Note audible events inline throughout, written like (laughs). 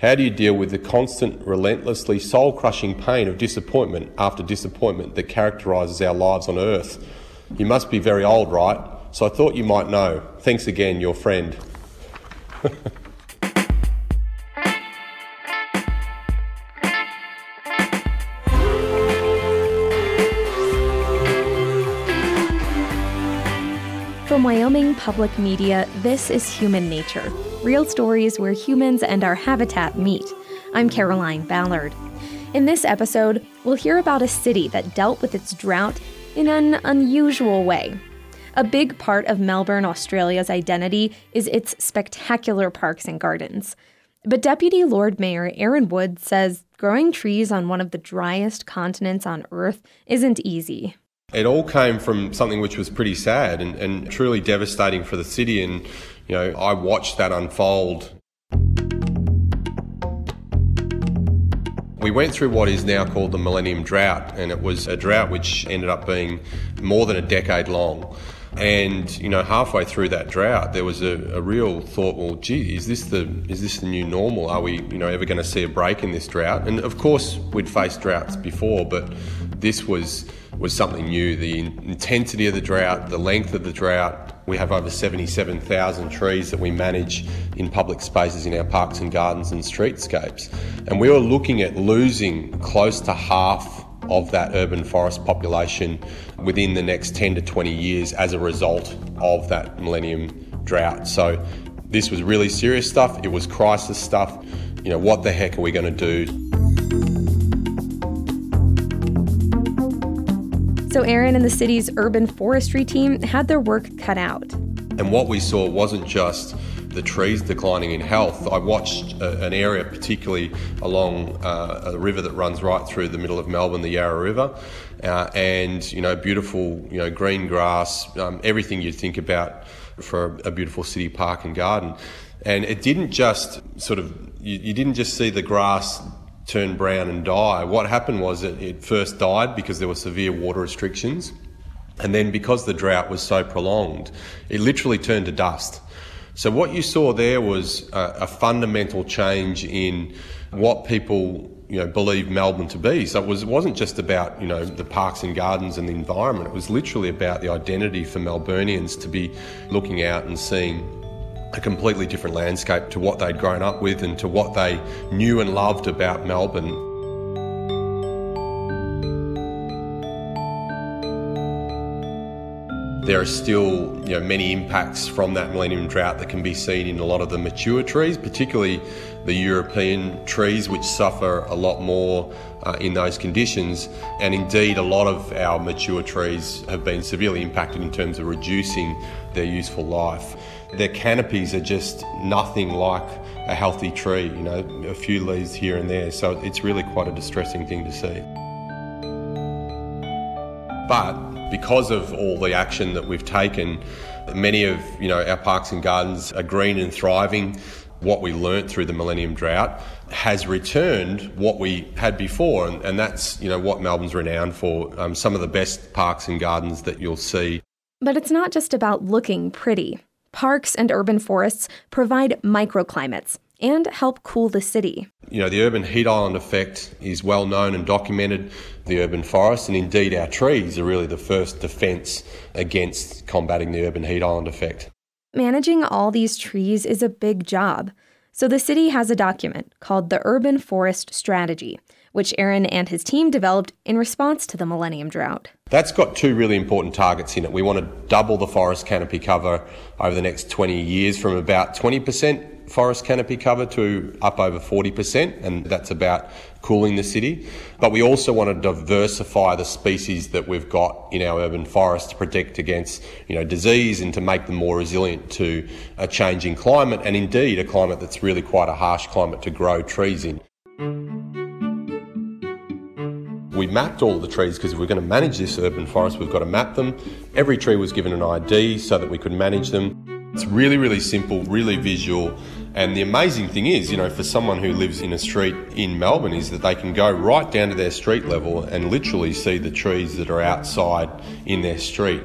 How do you deal with the constant, relentlessly soul crushing pain of disappointment after disappointment that characterises our lives on earth? You must be very old, right? So I thought you might know. Thanks again, your friend. From Wyoming Public Media, this is Human Nature real stories where humans and our habitat meet. I'm Caroline Ballard. In this episode, we'll hear about a city that dealt with its drought in an unusual way. A big part of Melbourne, Australia's identity is its spectacular parks and gardens. But Deputy Lord Mayor Aaron Wood says growing trees on one of the driest continents on Earth isn't easy. It all came from something which was pretty sad and, and truly devastating for the city. And, you know, I watched that unfold. We went through what is now called the Millennium Drought, and it was a drought which ended up being more than a decade long. And you know, halfway through that drought, there was a, a, real thought. Well, gee, is this the is this the new normal? Are we, you know, ever going to see a break in this drought? And of course, we'd faced droughts before, but this was was something new. The intensity of the drought, the length of the drought. We have over 77,000 trees that we manage in public spaces in our parks and gardens and streetscapes. And we were looking at losing close to half of that urban forest population within the next 10 to 20 years as a result of that millennium drought. So this was really serious stuff. It was crisis stuff. You know, what the heck are we going to do? So Aaron and the city's urban forestry team had their work cut out. And what we saw wasn't just the trees declining in health. I watched a, an area, particularly along uh, a river that runs right through the middle of Melbourne, the Yarra River, uh, and you know, beautiful, you know, green grass, um, everything you'd think about for a, beautiful city park and garden. And it didn't just sort of, you, you didn't just see the grass turn brown and die. What happened was it, it first died because there were severe water restrictions. And then because the drought was so prolonged, it literally turned to dust. So what you saw there was a, a fundamental change in what people you know believe Melbourne to be. So it was it wasn't just about you know the parks and gardens and the environment. It was literally about the identity for Melburnians to be looking out and seeing a completely different landscape to what they'd grown up with and to what they knew and loved about Melbourne. There are still you know, many impacts from that millennium drought that can be seen in a lot of the mature trees, particularly the European trees, which suffer a lot more uh, in those conditions. And indeed, a lot of our mature trees have been severely impacted in terms of reducing their useful life. Their canopies are just nothing like a healthy tree, you know, a few leaves here and there. So it's really quite a distressing thing to see. But because of all the action that we've taken, many of you know our parks and gardens are green and thriving. What we learnt through the Millennium Drought has returned what we had before, and, and that's you know what Melbourne's renowned for. Um, some of the best parks and gardens that you'll see. But it's not just about looking pretty. Parks and urban forests provide microclimates and help cool the city. You know, the urban heat island effect is well known and documented. The urban forest, and indeed our trees, are really the first defence against combating the urban heat island effect. Managing all these trees is a big job. So the city has a document called the Urban Forest Strategy, which Aaron and his team developed in response to the Millennium Drought. That's got two really important targets in it. We want to double the forest canopy cover over the next 20 years from about 20% forest canopy cover to up over 40%, and that's about cooling the city. But we also want to diversify the species that we've got in our urban forest to protect against, you know, disease and to make them more resilient to a changing climate, and indeed a climate that's really quite a harsh climate to grow trees in. We mapped all the trees because if we're going to manage this urban forest, we've got to map them. Every tree was given an ID so that we could manage them. It's really, really simple, really visual. And the amazing thing is, you know, for someone who lives in a street in Melbourne, is that they can go right down to their street level and literally see the trees that are outside in their street.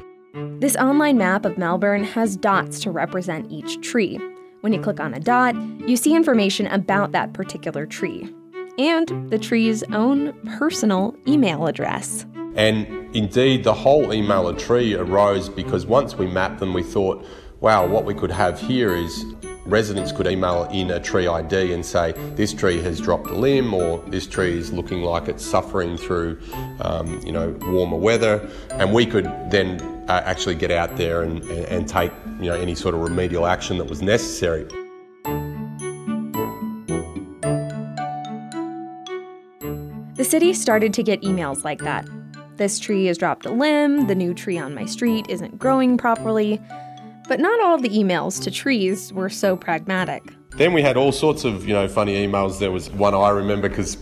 This online map of Melbourne has dots to represent each tree. When you click on a dot, you see information about that particular tree and the tree's own personal email address. And indeed, the whole email a tree arose because once we mapped them, we thought, wow, what we could have here is residents could email in a tree ID and say, this tree has dropped a limb or this tree is looking like it's suffering through, um, you know, warmer weather. And we could then uh, actually get out there and, and take, you know, any sort of remedial action that was necessary. City started to get emails like that. This tree has dropped a limb, the new tree on my street isn't growing properly. But not all the emails to trees were so pragmatic. Then we had all sorts of, you know, funny emails. There was one I remember because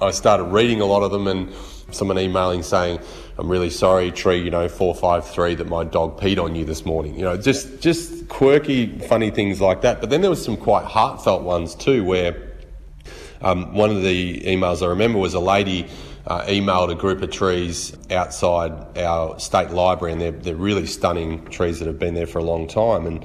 I started reading a lot of them and someone emailing saying, I'm really sorry, tree, you know, 453 that my dog peed on you this morning. You know, just just quirky, funny things like that. But then there was some quite heartfelt ones too where um, one of the emails I remember was a lady uh, emailed a group of trees outside our state library, and they're, they're really stunning trees that have been there for a long time. And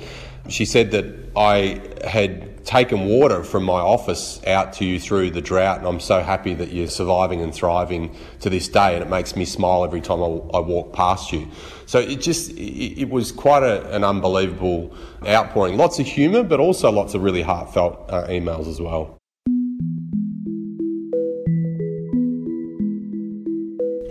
she said that I had taken water from my office out to you through the drought, and I'm so happy that you're surviving and thriving to this day, and it makes me smile every time I, I walk past you. So it just it, it was quite a, an unbelievable outpouring. Lots of humour, but also lots of really heartfelt uh, emails as well.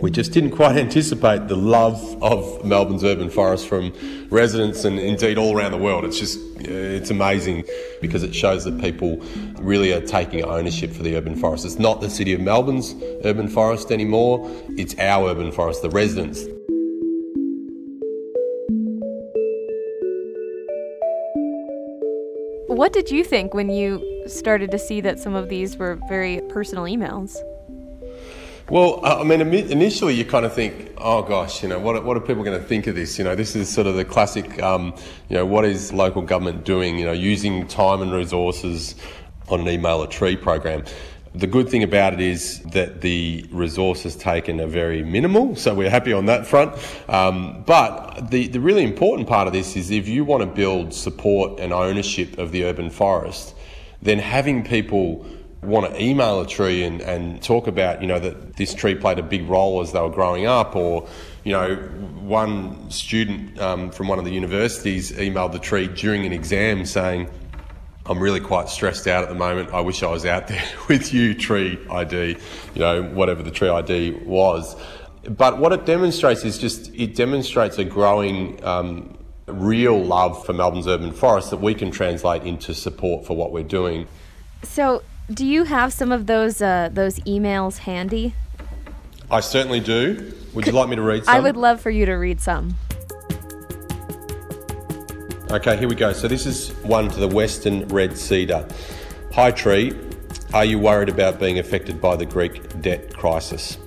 We just didn't quite anticipate the love of Melbourne's urban forest from residents and indeed all around the world. It's just, it's amazing because it shows that people really are taking ownership for the urban forest. It's not the City of Melbourne's urban forest anymore, it's our urban forest, the residents. What did you think when you started to see that some of these were very personal emails? Well, uh, I mean, initially you kind of think, oh gosh, you know, what, what are people going to think of this? You know, this is sort of the classic, um, you know, what is local government doing? You know, using time and resources on an email a tree program. The good thing about it is that the resources taken are very minimal, so we're happy on that front. Um, but the, the really important part of this is if you want to build support and ownership of the urban forest, then having people want to email a tree and, and talk about, you know, that this tree played a big role as they were growing up, or, you know, one student um, from one of the universities emailed the tree during an exam saying, I'm really quite stressed out at the moment. I wish I was out there (laughs) with you, tree ID, you know, whatever the tree ID was. But what it demonstrates is just, it demonstrates a growing um, real love for Melbourne's urban forest that we can translate into support for what we're doing. So, do you have some of those uh, those emails handy? I certainly do. Would you like me to read some? I would love for you to read some. Okay, here we go. So this is one to the Western Red Cedar. Hi Tree, are you worried about being affected by the Greek debt crisis?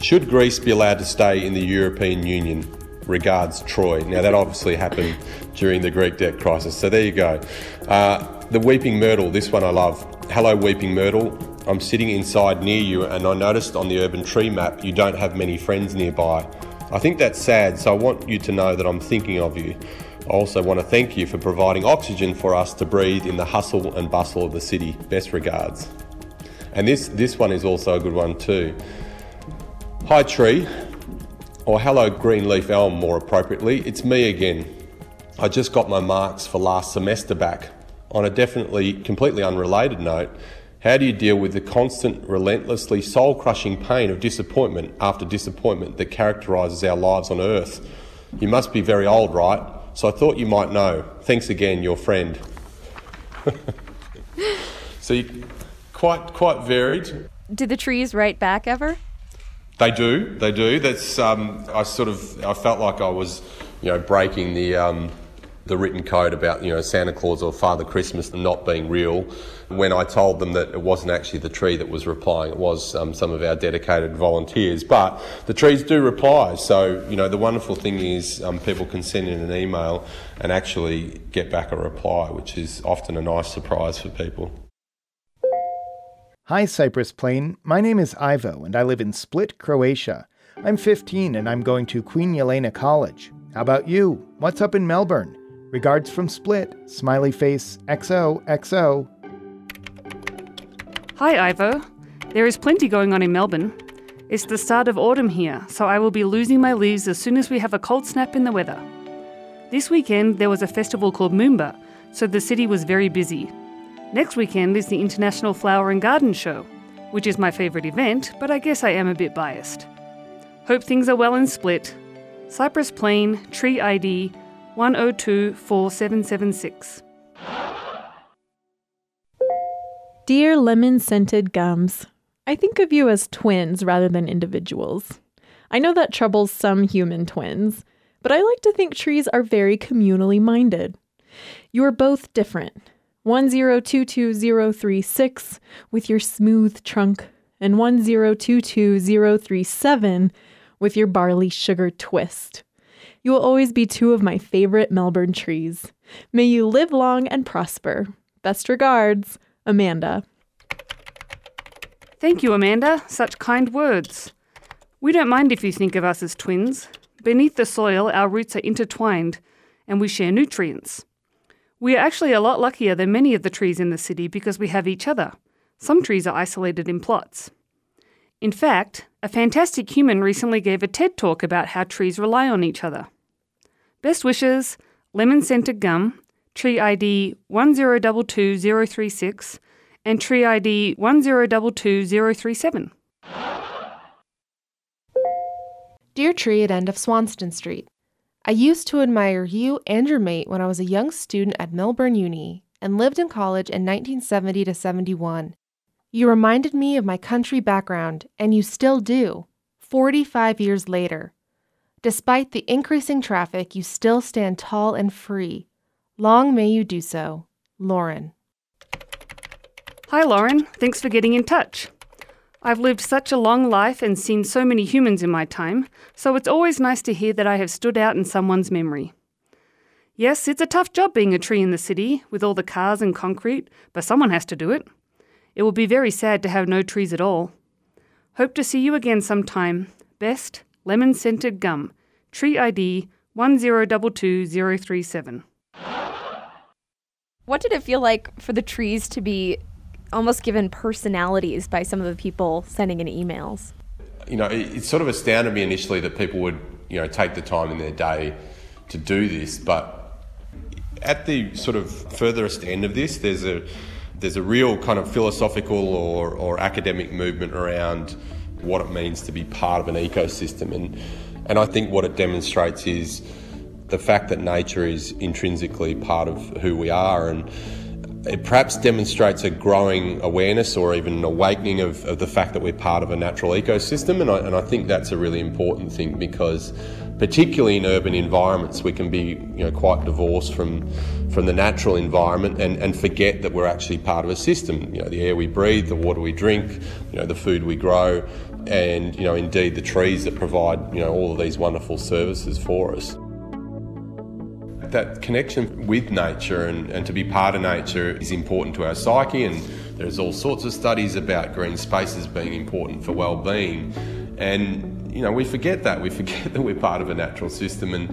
Should Greece be allowed to stay in the European Union? Regards, Troy. Now that obviously happened during the Greek debt crisis. So there you go. Uh, the Weeping Myrtle, this one I love. Hello, Weeping Myrtle. I'm sitting inside near you, and I noticed on the urban tree map you don't have many friends nearby. I think that's sad, so I want you to know that I'm thinking of you. I also want to thank you for providing oxygen for us to breathe in the hustle and bustle of the city. Best regards. And this, this one is also a good one too. Hi, tree, or hello, green leaf elm, more appropriately. It's me again. I just got my marks for last semester back. On a definitely completely unrelated note, how do you deal with the constant, relentlessly soul crushing pain of disappointment after disappointment that characterises our lives on earth? You must be very old, right? So I thought you might know. Thanks again, your friend. (laughs) so you, quite quite varied. Do the trees write back ever? They do. They do. That's um, I sort of I felt like I was, you know, breaking the um, the written code about you know Santa Claus or Father Christmas not being real. When I told them that it wasn't actually the tree that was replying, it was um, some of our dedicated volunteers. But the trees do reply. So you know the wonderful thing is um, people can send in an email and actually get back a reply, which is often a nice surprise for people. Hi, Cypress Pine. My name is Ivo, and I live in Split, Croatia. I'm 15 and I'm going to Queen Yelena College. How about you? What's up in Melbourne? Regards from Split, smiley face XOXO. Hi, Ivo. There is plenty going on in Melbourne. It's the start of autumn here, so I will be losing my leaves as soon as we have a cold snap in the weather. This weekend there was a festival called Moomba, so the city was very busy. Next weekend is the International Flower and Garden Show, which is my favourite event, but I guess I am a bit biased. Hope things are well in Split. Cypress Pine, Tree ID 1024776. Dear lemon scented gums, I think of you as twins rather than individuals. I know that troubles some human twins, but I like to think trees are very communally minded. You are both different. 1022036 with your smooth trunk, and 1022037 with your barley sugar twist. You will always be two of my favorite Melbourne trees. May you live long and prosper. Best regards, Amanda. Thank you, Amanda. Such kind words. We don't mind if you think of us as twins. Beneath the soil, our roots are intertwined and we share nutrients. We are actually a lot luckier than many of the trees in the city because we have each other. Some trees are isolated in plots. In fact, a fantastic human recently gave a TED talk about how trees rely on each other. Best wishes, lemon scented gum, tree ID 1022036, and tree ID 1022037. Dear Tree at End of Swanston Street, I used to admire you and your mate when I was a young student at Melbourne Uni and lived in college in 1970 to 71. You reminded me of my country background, and you still do, 45 years later. Despite the increasing traffic, you still stand tall and free. Long may you do so. Lauren. Hi, Lauren. Thanks for getting in touch. I've lived such a long life and seen so many humans in my time, so it's always nice to hear that I have stood out in someone's memory. Yes, it's a tough job being a tree in the city with all the cars and concrete, but someone has to do it. It will be very sad to have no trees at all. Hope to see you again sometime. Best, lemon scented gum. Tree ID 1022037. What did it feel like for the trees to be almost given personalities by some of the people sending in emails? You know, it, it sort of astounded me initially that people would, you know, take the time in their day to do this, but at the sort of furthest end of this, there's a there's a real kind of philosophical or, or academic movement around what it means to be part of an ecosystem. And, and I think what it demonstrates is the fact that nature is intrinsically part of who we are. And it perhaps demonstrates a growing awareness or even an awakening of, of the fact that we're part of a natural ecosystem. And I, and I think that's a really important thing because particularly in urban environments, we can be you know, quite divorced from, from the natural environment and, and forget that we're actually part of a system. You know, the air we breathe, the water we drink, you know, the food we grow, and you know, indeed the trees that provide you know, all of these wonderful services for us. That connection with nature and, and to be part of nature is important to our psyche, and there's all sorts of studies about green spaces being important for well-being. And you know, we forget that. We forget (laughs) that we're part of a natural system, and,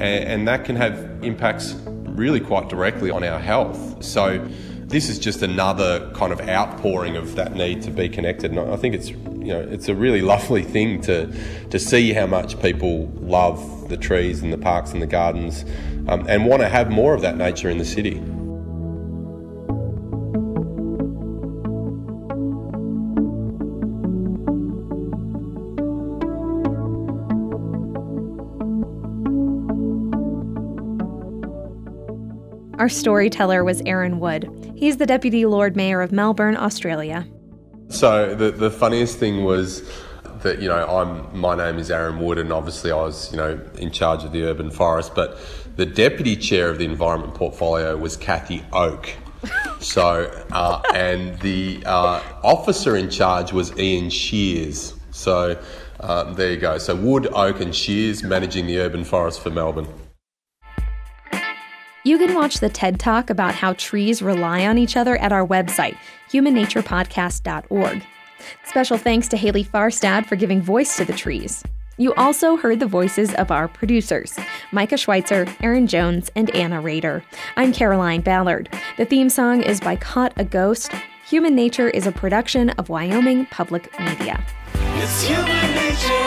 and, that can have impacts really quite directly on our health. So, this is just another kind of outpouring of that need to be connected. And I think it's, you know, it's a really (laughs) lovely thing to, to see how much people love the trees and the parks and the gardens um, and want to have more of that nature in the city. Our storyteller was Aaron Wood. He's the Deputy Lord Mayor of Melbourne, Australia. So the, the funniest thing was that, you know, I'm my name is Aaron Wood and obviously I was, you know, in charge of the urban forest, but the deputy chair of the environment portfolio was Cathy Oke. (laughs) So, uh, and the uh, officer in charge was Ian Shears. So, uh, there you go. So, Wood, Oak, and Shears managing the urban forest for Melbourne. You can watch the TED Talk about how trees rely on each other at our website, humannaturepodcast.org. Special thanks to Haley Farstad for giving voice to the trees. You also heard the voices of our producers Micah Schweitzer, Aaron Jones, and Anna Rader. I'm Caroline Ballard. The theme song is by Caught a Ghost. Human Nature is a production of Wyoming Public Media. It's human nature.